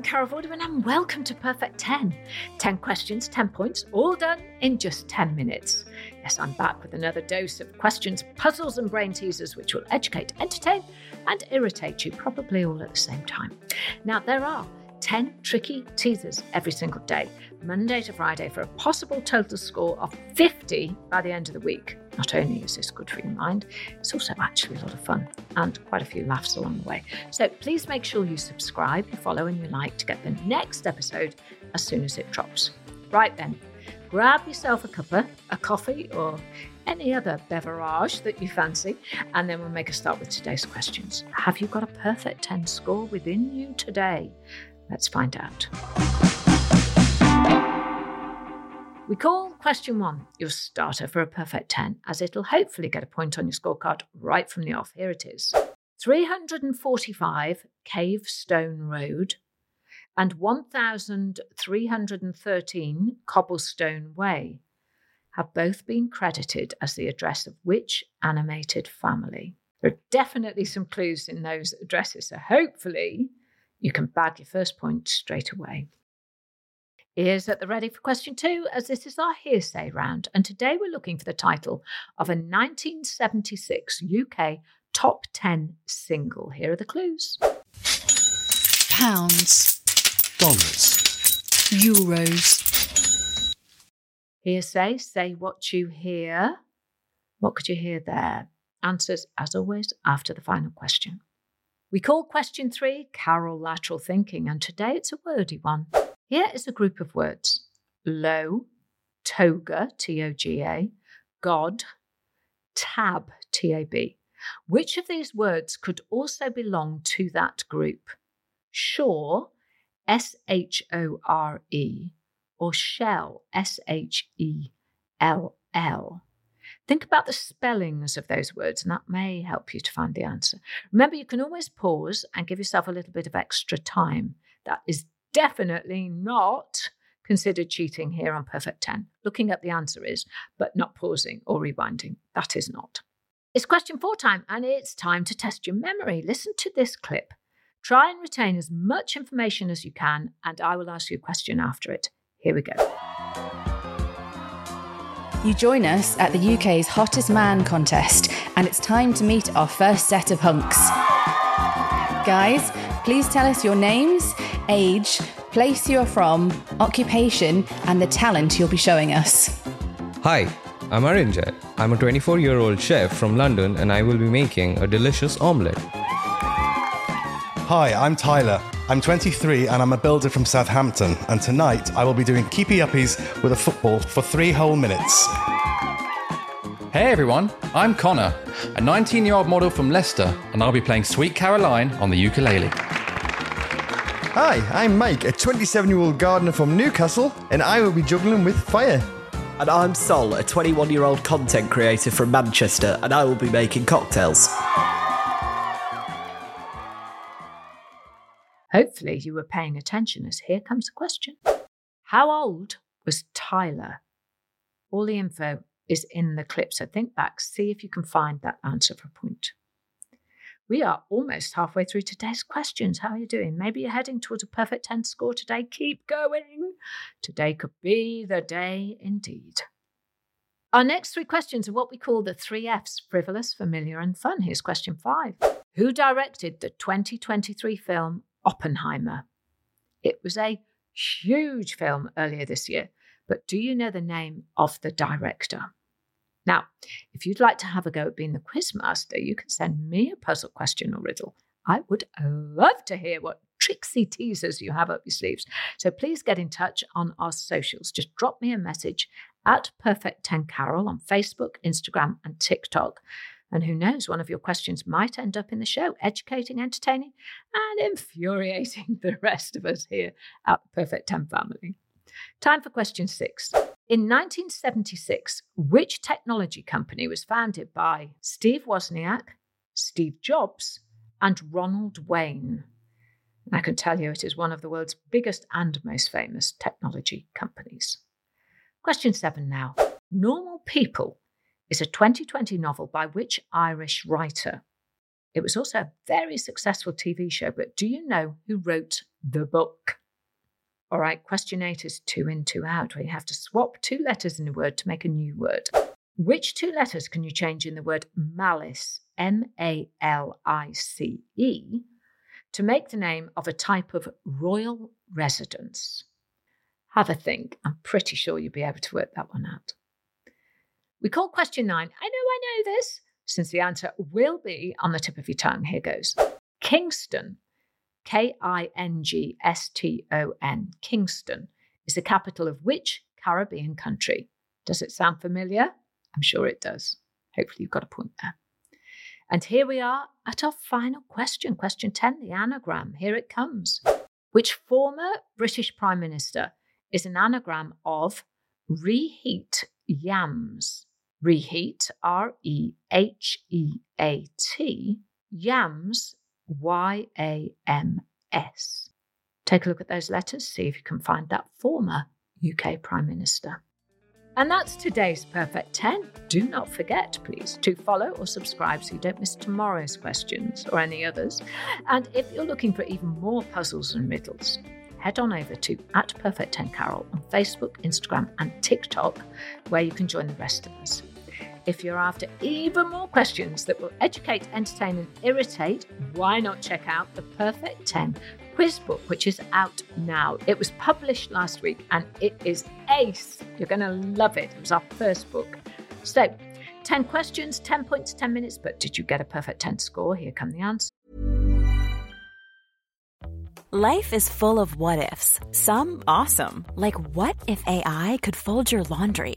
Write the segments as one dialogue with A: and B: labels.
A: I'm Carol Vorderman and welcome to Perfect 10. 10 questions, 10 points, all done in just 10 minutes. Yes, I'm back with another dose of questions, puzzles, and brain teasers which will educate, entertain, and irritate you, probably all at the same time. Now, there are 10 tricky teasers every single day, Monday to Friday, for a possible total score of 50 by the end of the week. Not only is this good for your mind, it's also actually a lot of fun and quite a few laughs along the way. So please make sure you subscribe, you follow, and you like to get the next episode as soon as it drops. Right then, grab yourself a cuppa, a coffee, or any other beverage that you fancy, and then we'll make a start with today's questions. Have you got a perfect 10 score within you today? Let's find out. We call question one your starter for a perfect 10, as it'll hopefully get a point on your scorecard right from the off. Here it is 345 Cave Stone Road and 1313 Cobblestone Way have both been credited as the address of which animated family? There are definitely some clues in those addresses, so hopefully you can bag your first point straight away. Ears at the ready for question two, as this is our hearsay round, and today we're looking for the title of a 1976 UK top 10 single. Here are the clues
B: Pounds,
C: Dollars.
B: euros,
A: Hearsay, say what you hear. What could you hear there? Answers, as always, after the final question. We call question three Carol Lateral Thinking, and today it's a wordy one. Here is a group of words low, toga, T O G A, God, tab, T A B. Which of these words could also belong to that group? Shore, S H O R E, or shell, S H E L L. Think about the spellings of those words, and that may help you to find the answer. Remember, you can always pause and give yourself a little bit of extra time. That is definitely not considered cheating here on Perfect 10. Looking at the answer is, but not pausing or rewinding. That is not. It's question four time, and it's time to test your memory. Listen to this clip. Try and retain as much information as you can, and I will ask you a question after it. Here we go.
D: You join us at the UK's Hottest Man contest, and it's time to meet our first set of hunks. Guys, please tell us your names, age, place you are from, occupation, and the talent you'll be showing us.
C: Hi, I'm Arinjay. I'm a 24 year old chef from London and I will be making a delicious omelette.
E: Hi, I'm Tyler. I'm 23 and I'm a builder from Southampton. And tonight I will be doing keepy uppies with a football for three whole minutes.
F: Hey everyone, I'm Connor, a 19 year old model from Leicester, and I'll be playing Sweet Caroline on the ukulele.
G: Hi, I'm Mike, a 27 year old gardener from Newcastle, and I will be juggling with fire.
H: And I'm Sol, a 21 year old content creator from Manchester, and I will be making cocktails.
A: Hopefully, you were paying attention as here comes the question How old was Tyler? All the info is in the clip, so think back, see if you can find that answer for a point. We are almost halfway through today's questions. How are you doing? Maybe you're heading towards a perfect 10 score today. Keep going. Today could be the day indeed. Our next three questions are what we call the three F's frivolous, familiar, and fun. Here's question five Who directed the 2023 film Oppenheimer? It was a huge film earlier this year, but do you know the name of the director? Now, if you'd like to have a go at being the quizmaster, you can send me a puzzle question or riddle. I would love to hear what tricksy teasers you have up your sleeves. So please get in touch on our socials. Just drop me a message at Perfect 10 Carol on Facebook, Instagram, and TikTok. And who knows, one of your questions might end up in the show, educating, entertaining, and infuriating the rest of us here at the Perfect 10 family. Time for question six. In 1976, which technology company was founded by Steve Wozniak, Steve Jobs, and Ronald Wayne? And I can tell you it is one of the world's biggest and most famous technology companies. Question seven now. Normal People is a 2020 novel by which Irish writer? It was also a very successful TV show, but do you know who wrote the book? All right, question eight is two in, two out, where you have to swap two letters in a word to make a new word. Which two letters can you change in the word malice, M A L I C E, to make the name of a type of royal residence? Have a think. I'm pretty sure you'll be able to work that one out. We call question nine, I know I know this, since the answer will be on the tip of your tongue. Here goes Kingston K I N G S T O N, Kingston, is the capital of which Caribbean country? Does it sound familiar? I'm sure it does. Hopefully, you've got a point there. And here we are at our final question, question 10, the anagram. Here it comes. Which former British Prime Minister is an anagram of reheat yams? Reheat, R E H E A T, yams, Y A M S. Take a look at those letters, see if you can find that former UK Prime Minister. And that's today's Perfect 10. Do not forget, please, to follow or subscribe so you don't miss tomorrow's questions or any others. And if you're looking for even more puzzles and riddles, head on over to at Perfect 10 Carol on Facebook, Instagram, and TikTok, where you can join the rest of us. If you're after even more questions that will educate, entertain, and irritate, why not check out the Perfect 10 quiz book, which is out now? It was published last week and it is ace. You're going to love it. It was our first book. So, 10 questions, 10 points, 10 minutes. But did you get a perfect 10 score? Here come the answers.
B: Life is full of what ifs, some awesome, like what if AI could fold your laundry?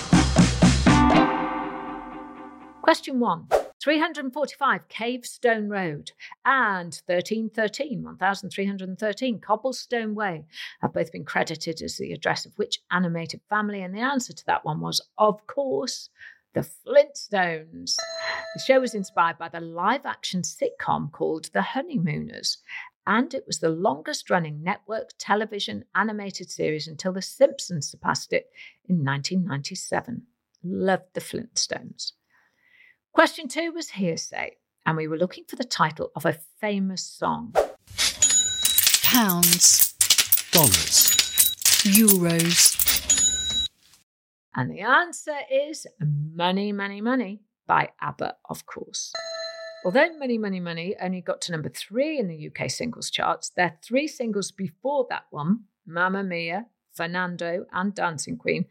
A: Question one 345 Cavestone Road and 1313, 1313 Cobblestone Way have both been credited as the address of which animated family? And the answer to that one was, of course, the Flintstones. The show was inspired by the live action sitcom called The Honeymooners, and it was the longest running network television animated series until The Simpsons surpassed it in 1997. Loved the Flintstones. Question two was hearsay, and we were looking for the title of a famous song.
I: Pounds. Dollars. Euros.
A: And the answer is Money, Money, Money by ABBA, of course. Although Money, Money, Money only got to number three in the UK singles charts, their three singles before that one, Mamma Mia, Fernando, and Dancing Queen,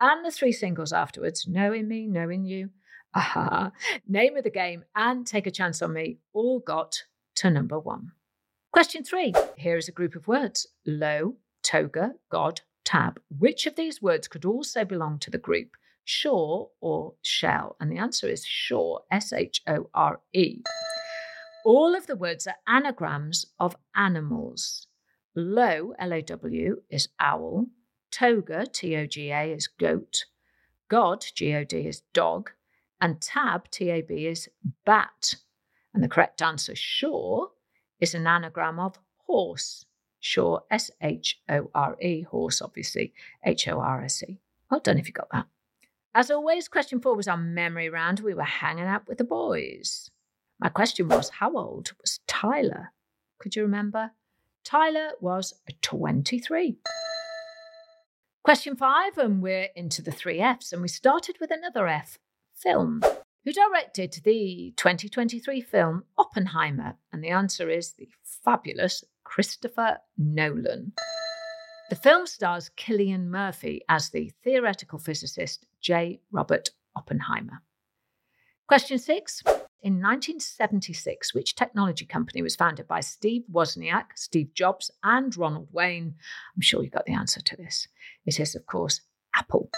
A: and the three singles afterwards, Knowing Me, Knowing You, Aha, name of the game, and take a chance on me all got to number one. Question three here is a group of words low, toga, God, tab. Which of these words could also belong to the group shore or shell? And the answer is shore, S H O R E. All of the words are anagrams of animals. Low, L A W, is owl. Toga, T O G A, is goat. God, G O D, is dog. And tab, TAB, is bat. And the correct answer, shore, is an anagram of horse. Shore, S H O R E, horse, obviously, H O R S E. Well done if you got that. As always, question four was our memory round. We were hanging out with the boys. My question was, how old was Tyler? Could you remember? Tyler was 23. Question five, and we're into the three F's, and we started with another F film. Who directed the 2023 film Oppenheimer? And the answer is the fabulous Christopher Nolan. The film stars Cillian Murphy as the theoretical physicist J. Robert Oppenheimer. Question six. In 1976, which technology company was founded by Steve Wozniak, Steve Jobs, and Ronald Wayne? I'm sure you've got the answer to this. It is, of course, Apple.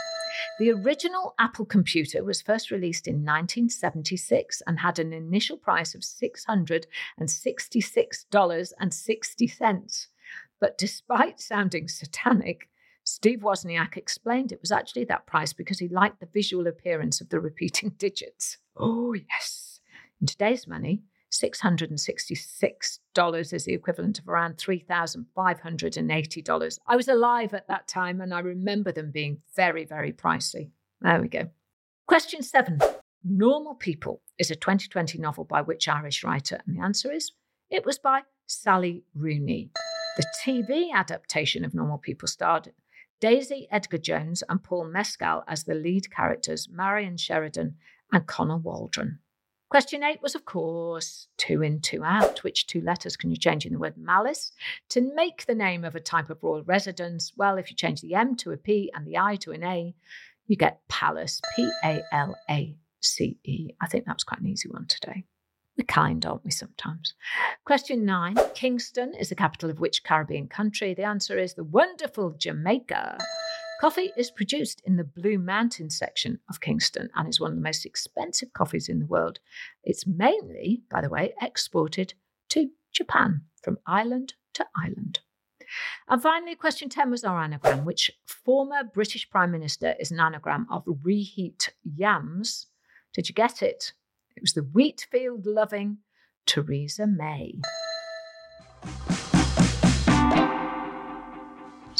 A: The original Apple computer was first released in 1976 and had an initial price of $666.60. But despite sounding satanic, Steve Wozniak explained it was actually that price because he liked the visual appearance of the repeating digits. Oh, yes. In today's money, $666 is the equivalent of around $3,580. I was alive at that time and I remember them being very, very pricey. There we go. Question seven Normal People is a 2020 novel by which Irish writer? And the answer is it was by Sally Rooney. The TV adaptation of Normal People starred Daisy Edgar Jones and Paul Mescal as the lead characters, Marianne Sheridan and Connor Waldron. Question eight was, of course, two in, two out. Which two letters can you change in the word malice to make the name of a type of royal residence? Well, if you change the M to a P and the I to an A, you get palace, P A L A C E. I think that was quite an easy one today. We're kind, aren't we, sometimes? Question nine Kingston is the capital of which Caribbean country? The answer is the wonderful Jamaica. Coffee is produced in the Blue Mountain section of Kingston and is one of the most expensive coffees in the world. It's mainly, by the way, exported to Japan from island to island. And finally, question 10 was our anagram, which former British Prime Minister is an anagram of reheat yams. Did you get it? It was the wheat field loving Theresa May.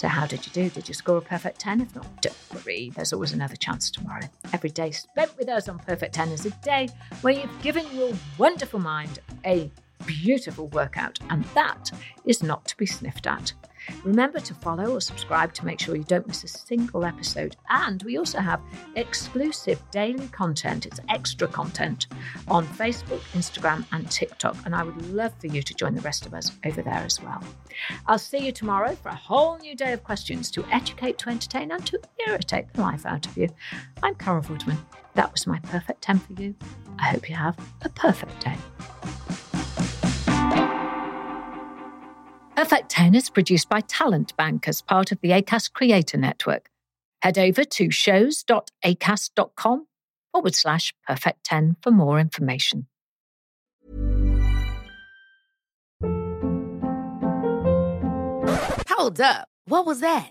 A: So, how did you do? Did you score a perfect 10? If not, don't worry, there's always another chance tomorrow. Every day spent with us on Perfect 10 is a day where you've given your wonderful mind a beautiful workout, and that is not to be sniffed at. Remember to follow or subscribe to make sure you don't miss a single episode. And we also have exclusive daily content, it's extra content on Facebook, Instagram, and TikTok. And I would love for you to join the rest of us over there as well. I'll see you tomorrow for a whole new day of questions to educate, to entertain, and to irritate the life out of you. I'm Carol Vorderman. That was my perfect 10 for you. I hope you have a perfect day. Perfect 10 is produced by Talent Bank as part of the ACAST Creator Network. Head over to shows.acast.com forward slash perfect 10 for more information.
J: Hold up. What was that?